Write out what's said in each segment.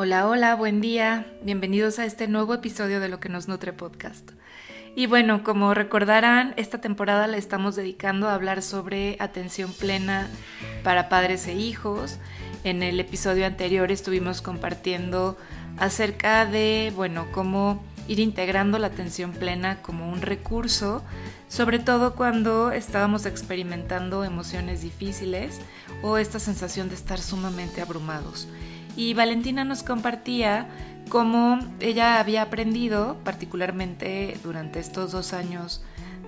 Hola, hola, buen día. Bienvenidos a este nuevo episodio de Lo que nos nutre podcast. Y bueno, como recordarán, esta temporada la estamos dedicando a hablar sobre atención plena para padres e hijos. En el episodio anterior estuvimos compartiendo acerca de, bueno, cómo ir integrando la atención plena como un recurso, sobre todo cuando estábamos experimentando emociones difíciles o esta sensación de estar sumamente abrumados y Valentina nos compartía cómo ella había aprendido, particularmente durante estos dos años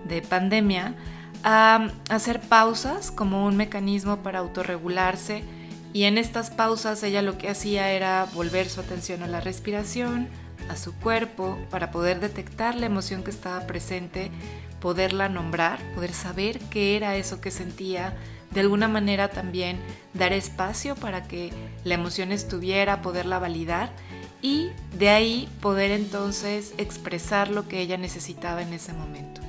de pandemia, a hacer pausas como un mecanismo para autorregularse. Y en estas pausas ella lo que hacía era volver su atención a la respiración, a su cuerpo, para poder detectar la emoción que estaba presente, poderla nombrar, poder saber qué era eso que sentía, de alguna manera también dar espacio para que la emoción estuviera, poderla validar y de ahí poder entonces expresar lo que ella necesitaba en ese momento.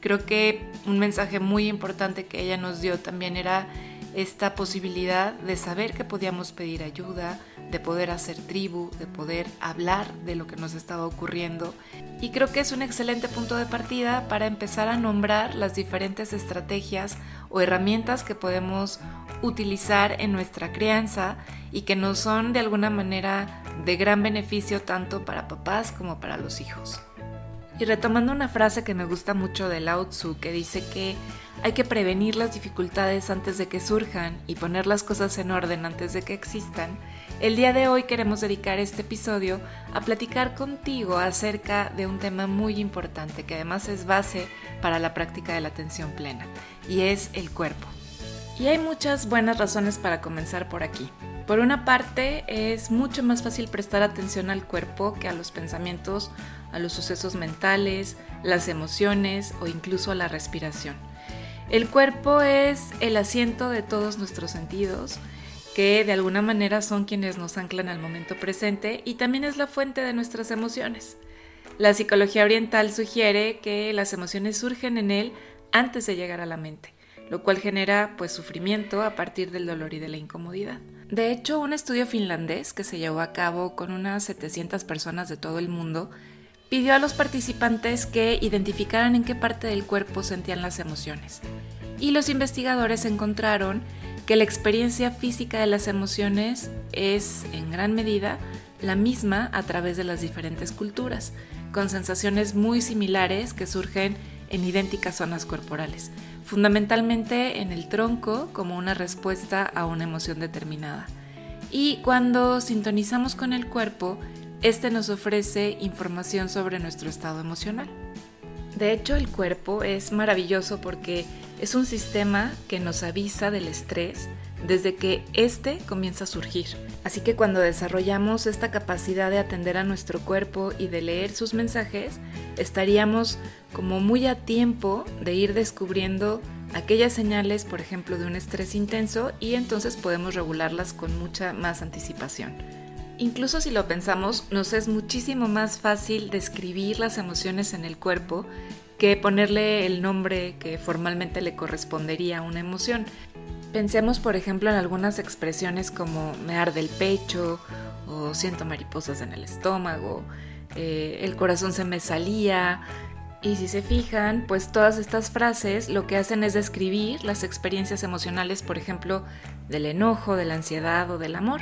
Creo que un mensaje muy importante que ella nos dio también era esta posibilidad de saber que podíamos pedir ayuda, de poder hacer tribu, de poder hablar de lo que nos estaba ocurriendo. Y creo que es un excelente punto de partida para empezar a nombrar las diferentes estrategias o herramientas que podemos utilizar en nuestra crianza y que nos son de alguna manera de gran beneficio tanto para papás como para los hijos. Y retomando una frase que me gusta mucho de Lao Tzu que dice que hay que prevenir las dificultades antes de que surjan y poner las cosas en orden antes de que existan, el día de hoy queremos dedicar este episodio a platicar contigo acerca de un tema muy importante que además es base para la práctica de la atención plena y es el cuerpo. Y hay muchas buenas razones para comenzar por aquí. Por una parte, es mucho más fácil prestar atención al cuerpo que a los pensamientos, a los sucesos mentales, las emociones o incluso a la respiración. El cuerpo es el asiento de todos nuestros sentidos, que de alguna manera son quienes nos anclan al momento presente y también es la fuente de nuestras emociones. La psicología oriental sugiere que las emociones surgen en él antes de llegar a la mente lo cual genera pues sufrimiento a partir del dolor y de la incomodidad. De hecho, un estudio finlandés que se llevó a cabo con unas 700 personas de todo el mundo pidió a los participantes que identificaran en qué parte del cuerpo sentían las emociones. Y los investigadores encontraron que la experiencia física de las emociones es en gran medida la misma a través de las diferentes culturas, con sensaciones muy similares que surgen en idénticas zonas corporales fundamentalmente en el tronco como una respuesta a una emoción determinada. Y cuando sintonizamos con el cuerpo, este nos ofrece información sobre nuestro estado emocional. De hecho, el cuerpo es maravilloso porque es un sistema que nos avisa del estrés desde que éste comienza a surgir. Así que cuando desarrollamos esta capacidad de atender a nuestro cuerpo y de leer sus mensajes, estaríamos como muy a tiempo de ir descubriendo aquellas señales, por ejemplo, de un estrés intenso y entonces podemos regularlas con mucha más anticipación. Incluso si lo pensamos, nos es muchísimo más fácil describir las emociones en el cuerpo que ponerle el nombre que formalmente le correspondería a una emoción. Pensemos, por ejemplo, en algunas expresiones como me arde el pecho o siento mariposas en el estómago, eh, el corazón se me salía. Y si se fijan, pues todas estas frases lo que hacen es describir las experiencias emocionales, por ejemplo, del enojo, de la ansiedad o del amor,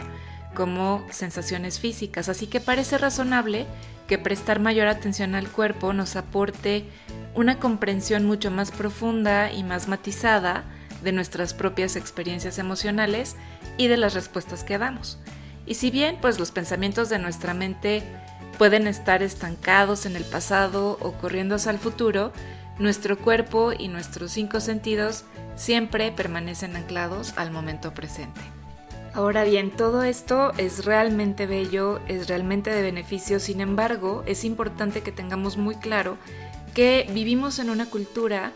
como sensaciones físicas. Así que parece razonable que prestar mayor atención al cuerpo nos aporte una comprensión mucho más profunda y más matizada de nuestras propias experiencias emocionales y de las respuestas que damos. Y si bien pues los pensamientos de nuestra mente pueden estar estancados en el pasado o corriendo hacia el futuro, nuestro cuerpo y nuestros cinco sentidos siempre permanecen anclados al momento presente. Ahora bien, todo esto es realmente bello, es realmente de beneficio, sin embargo, es importante que tengamos muy claro que vivimos en una cultura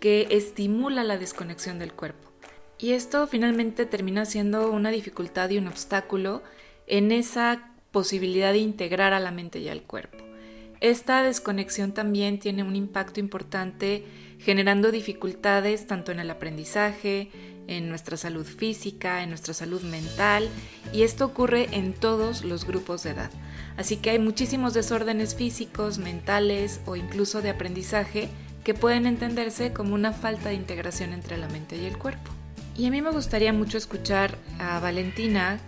que estimula la desconexión del cuerpo. Y esto finalmente termina siendo una dificultad y un obstáculo en esa posibilidad de integrar a la mente y al cuerpo. Esta desconexión también tiene un impacto importante generando dificultades tanto en el aprendizaje, en nuestra salud física, en nuestra salud mental, y esto ocurre en todos los grupos de edad. Así que hay muchísimos desórdenes físicos, mentales o incluso de aprendizaje que pueden entenderse como una falta de integración entre la mente y el cuerpo. Y a mí me gustaría mucho escuchar a Valentina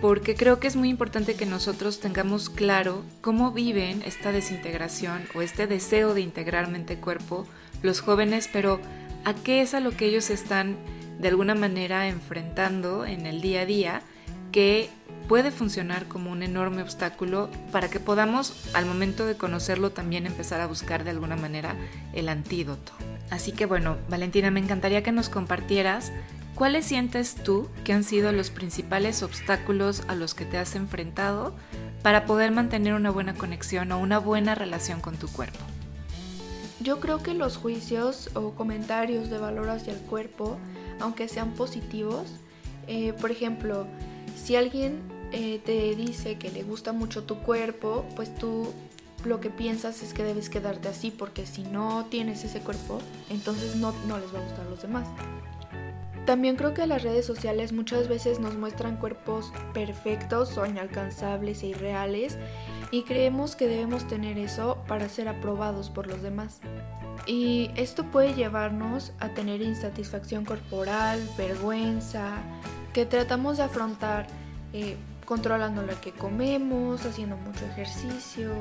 porque creo que es muy importante que nosotros tengamos claro cómo viven esta desintegración o este deseo de integrar mente-cuerpo los jóvenes, pero a qué es a lo que ellos están de alguna manera enfrentando en el día a día que puede funcionar como un enorme obstáculo para que podamos al momento de conocerlo también empezar a buscar de alguna manera el antídoto. Así que bueno, Valentina, me encantaría que nos compartieras ¿Cuáles sientes tú que han sido los principales obstáculos a los que te has enfrentado para poder mantener una buena conexión o una buena relación con tu cuerpo? Yo creo que los juicios o comentarios de valor hacia el cuerpo, aunque sean positivos, eh, por ejemplo, si alguien eh, te dice que le gusta mucho tu cuerpo, pues tú lo que piensas es que debes quedarte así, porque si no tienes ese cuerpo, entonces no, no les va a gustar a los demás. También creo que las redes sociales muchas veces nos muestran cuerpos perfectos o inalcanzables e irreales y creemos que debemos tener eso para ser aprobados por los demás. Y esto puede llevarnos a tener insatisfacción corporal, vergüenza, que tratamos de afrontar eh, controlando lo que comemos, haciendo mucho ejercicio.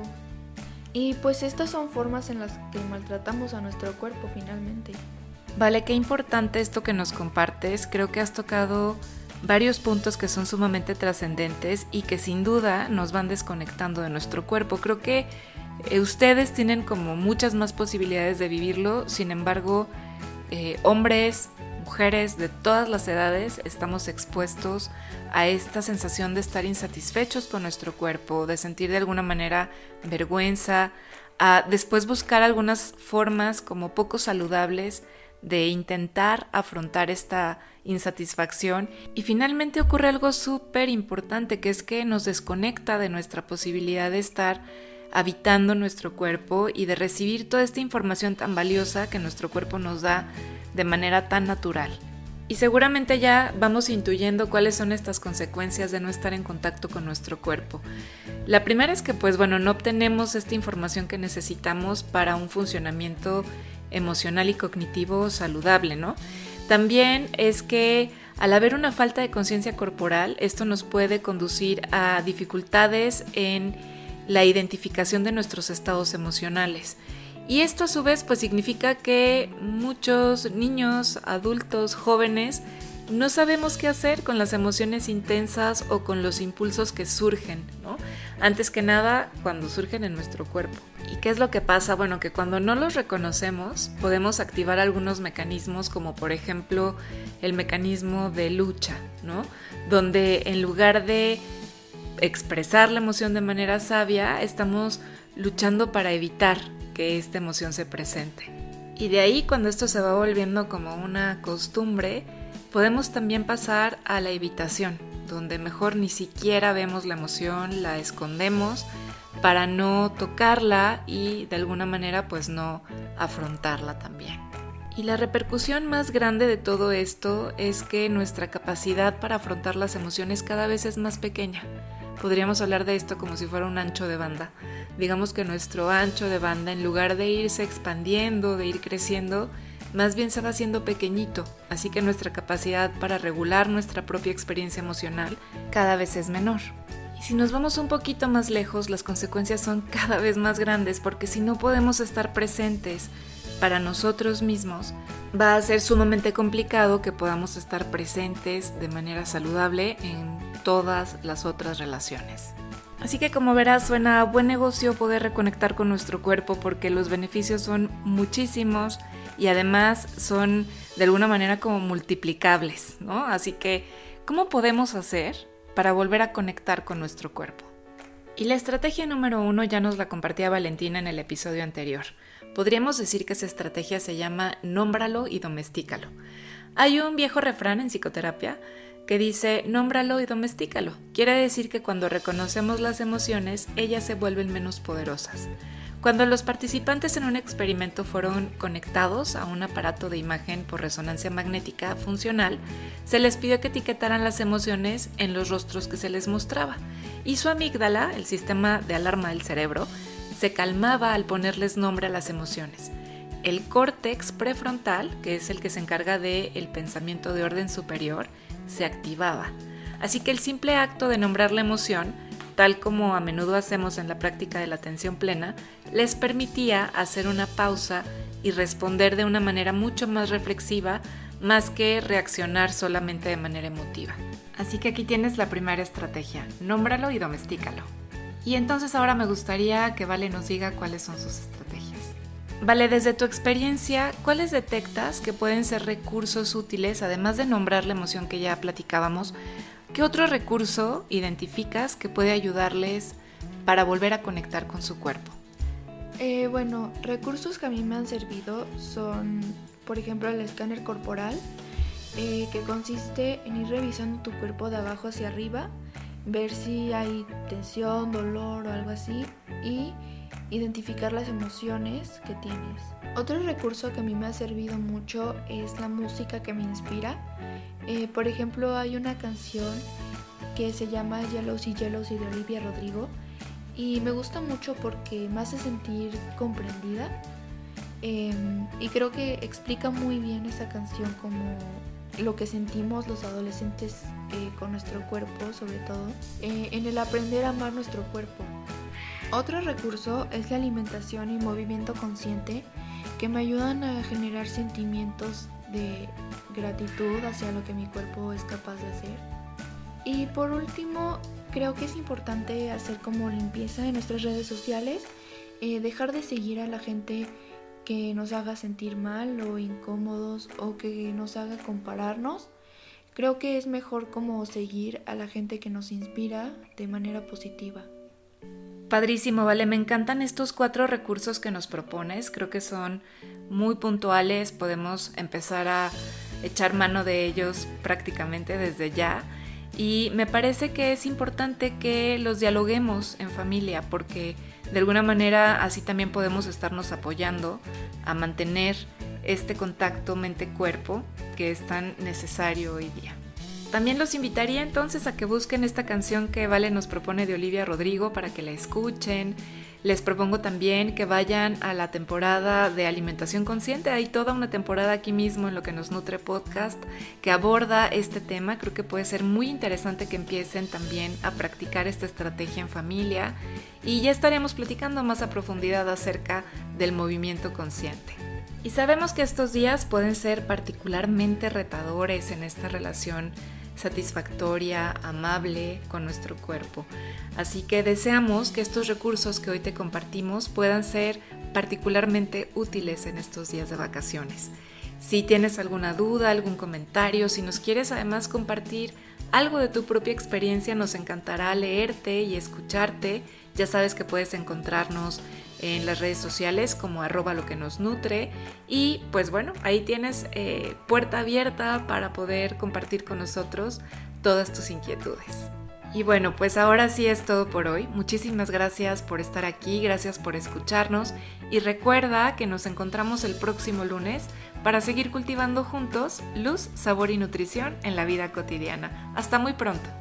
Y pues estas son formas en las que maltratamos a nuestro cuerpo finalmente. Vale, qué importante esto que nos compartes. Creo que has tocado varios puntos que son sumamente trascendentes y que sin duda nos van desconectando de nuestro cuerpo. Creo que eh, ustedes tienen como muchas más posibilidades de vivirlo, sin embargo, eh, hombres, mujeres de todas las edades estamos expuestos a esta sensación de estar insatisfechos con nuestro cuerpo, de sentir de alguna manera vergüenza, a después buscar algunas formas como poco saludables de intentar afrontar esta insatisfacción y finalmente ocurre algo súper importante que es que nos desconecta de nuestra posibilidad de estar habitando nuestro cuerpo y de recibir toda esta información tan valiosa que nuestro cuerpo nos da de manera tan natural. Y seguramente ya vamos intuyendo cuáles son estas consecuencias de no estar en contacto con nuestro cuerpo. La primera es que pues bueno, no obtenemos esta información que necesitamos para un funcionamiento emocional y cognitivo saludable, ¿no? También es que al haber una falta de conciencia corporal, esto nos puede conducir a dificultades en la identificación de nuestros estados emocionales. Y esto a su vez pues significa que muchos niños, adultos, jóvenes no sabemos qué hacer con las emociones intensas o con los impulsos que surgen, ¿no? Antes que nada, cuando surgen en nuestro cuerpo. ¿Y qué es lo que pasa? Bueno, que cuando no los reconocemos, podemos activar algunos mecanismos, como por ejemplo el mecanismo de lucha, ¿no? Donde en lugar de expresar la emoción de manera sabia, estamos luchando para evitar que esta emoción se presente. Y de ahí, cuando esto se va volviendo como una costumbre, Podemos también pasar a la evitación, donde mejor ni siquiera vemos la emoción, la escondemos para no tocarla y de alguna manera pues no afrontarla también. Y la repercusión más grande de todo esto es que nuestra capacidad para afrontar las emociones cada vez es más pequeña. Podríamos hablar de esto como si fuera un ancho de banda. Digamos que nuestro ancho de banda, en lugar de irse expandiendo, de ir creciendo, más bien se va haciendo pequeñito, así que nuestra capacidad para regular nuestra propia experiencia emocional cada vez es menor. Y si nos vamos un poquito más lejos, las consecuencias son cada vez más grandes porque si no podemos estar presentes para nosotros mismos, va a ser sumamente complicado que podamos estar presentes de manera saludable en todas las otras relaciones. Así que como verás, suena buen negocio poder reconectar con nuestro cuerpo porque los beneficios son muchísimos y además son de alguna manera como multiplicables, ¿no? Así que, ¿cómo podemos hacer para volver a conectar con nuestro cuerpo? Y la estrategia número uno ya nos la compartía Valentina en el episodio anterior. Podríamos decir que esa estrategia se llama nómbralo y domestícalo. Hay un viejo refrán en psicoterapia que dice nómbralo y domestícalo. Quiere decir que cuando reconocemos las emociones, ellas se vuelven menos poderosas. Cuando los participantes en un experimento fueron conectados a un aparato de imagen por resonancia magnética funcional, se les pidió que etiquetaran las emociones en los rostros que se les mostraba, y su amígdala, el sistema de alarma del cerebro, se calmaba al ponerles nombre a las emociones. El córtex prefrontal, que es el que se encarga del el pensamiento de orden superior, se activaba. Así que el simple acto de nombrar la emoción tal como a menudo hacemos en la práctica de la atención plena, les permitía hacer una pausa y responder de una manera mucho más reflexiva, más que reaccionar solamente de manera emotiva. Así que aquí tienes la primera estrategia, nómbralo y domestícalo. Y entonces ahora me gustaría que Vale nos diga cuáles son sus estrategias. Vale, desde tu experiencia, ¿cuáles detectas que pueden ser recursos útiles, además de nombrar la emoción que ya platicábamos, ¿Qué otro recurso identificas que puede ayudarles para volver a conectar con su cuerpo? Eh, bueno, recursos que a mí me han servido son, por ejemplo, el escáner corporal, eh, que consiste en ir revisando tu cuerpo de abajo hacia arriba, ver si hay tensión, dolor o algo así, y identificar las emociones que tienes. Otro recurso que a mí me ha servido mucho es la música que me inspira. Eh, por ejemplo, hay una canción que se llama Yellows y Yellows de Olivia Rodrigo y me gusta mucho porque me hace sentir comprendida em, y creo que explica muy bien esa canción como lo que sentimos los adolescentes eh, con nuestro cuerpo sobre todo eh, en el aprender a amar nuestro cuerpo otro recurso es la alimentación y movimiento consciente que me ayudan a generar sentimientos de gratitud hacia lo que mi cuerpo es capaz de hacer. Y por último, creo que es importante hacer como limpieza en nuestras redes sociales, eh, dejar de seguir a la gente que nos haga sentir mal o incómodos o que nos haga compararnos. Creo que es mejor como seguir a la gente que nos inspira de manera positiva. Padrísimo, vale, me encantan estos cuatro recursos que nos propones, creo que son muy puntuales, podemos empezar a echar mano de ellos prácticamente desde ya y me parece que es importante que los dialoguemos en familia porque de alguna manera así también podemos estarnos apoyando a mantener este contacto mente-cuerpo que es tan necesario hoy día. También los invitaría entonces a que busquen esta canción que Vale nos propone de Olivia Rodrigo para que la escuchen. Les propongo también que vayan a la temporada de alimentación consciente. Hay toda una temporada aquí mismo en lo que nos nutre podcast que aborda este tema. Creo que puede ser muy interesante que empiecen también a practicar esta estrategia en familia. Y ya estaremos platicando más a profundidad acerca del movimiento consciente. Y sabemos que estos días pueden ser particularmente retadores en esta relación satisfactoria, amable con nuestro cuerpo. Así que deseamos que estos recursos que hoy te compartimos puedan ser particularmente útiles en estos días de vacaciones. Si tienes alguna duda, algún comentario, si nos quieres además compartir algo de tu propia experiencia, nos encantará leerte y escucharte. Ya sabes que puedes encontrarnos en las redes sociales como arroba lo que nos nutre y pues bueno, ahí tienes eh, puerta abierta para poder compartir con nosotros todas tus inquietudes. Y bueno, pues ahora sí es todo por hoy. Muchísimas gracias por estar aquí, gracias por escucharnos y recuerda que nos encontramos el próximo lunes para seguir cultivando juntos luz, sabor y nutrición en la vida cotidiana. Hasta muy pronto.